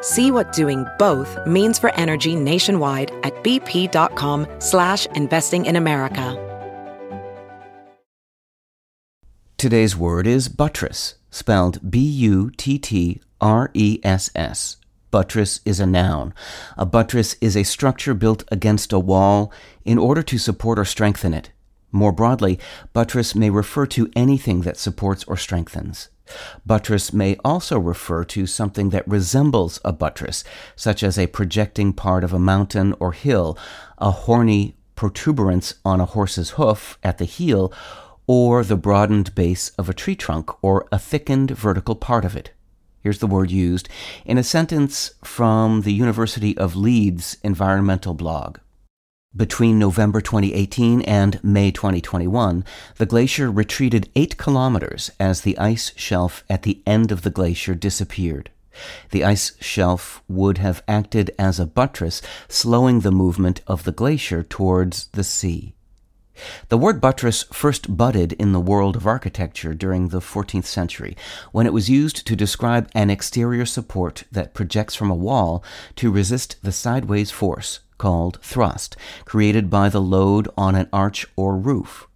See what doing both means for energy nationwide at bp.com slash investing in America. Today's word is buttress, spelled B-U-T-T-R-E-S-S. Buttress is a noun. A buttress is a structure built against a wall in order to support or strengthen it. More broadly, buttress may refer to anything that supports or strengthens. Buttress may also refer to something that resembles a buttress, such as a projecting part of a mountain or hill, a horny protuberance on a horse's hoof at the heel, or the broadened base of a tree trunk, or a thickened vertical part of it. Here's the word used in a sentence from the University of Leeds environmental blog. Between November 2018 and May 2021, the glacier retreated 8 kilometers as the ice shelf at the end of the glacier disappeared. The ice shelf would have acted as a buttress, slowing the movement of the glacier towards the sea. The word buttress first budded in the world of architecture during the 14th century, when it was used to describe an exterior support that projects from a wall to resist the sideways force called thrust, created by the load on an arch or roof.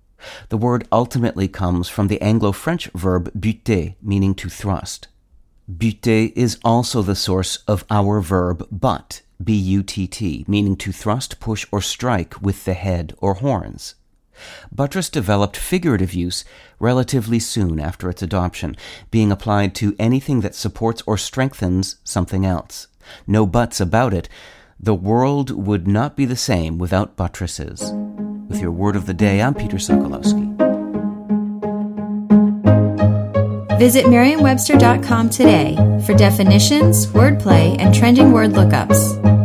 The word ultimately comes from the Anglo French verb butter, meaning to thrust. Butter is also the source of our verb butt, B U T T, meaning to thrust, push, or strike with the head or horns. Buttress developed figurative use relatively soon after its adoption, being applied to anything that supports or strengthens something else. No buts about it. The world would not be the same without buttresses. With your word of the day, I'm Peter Sokolowski. Visit Merriam-Webster.com today for definitions, wordplay, and trending word lookups.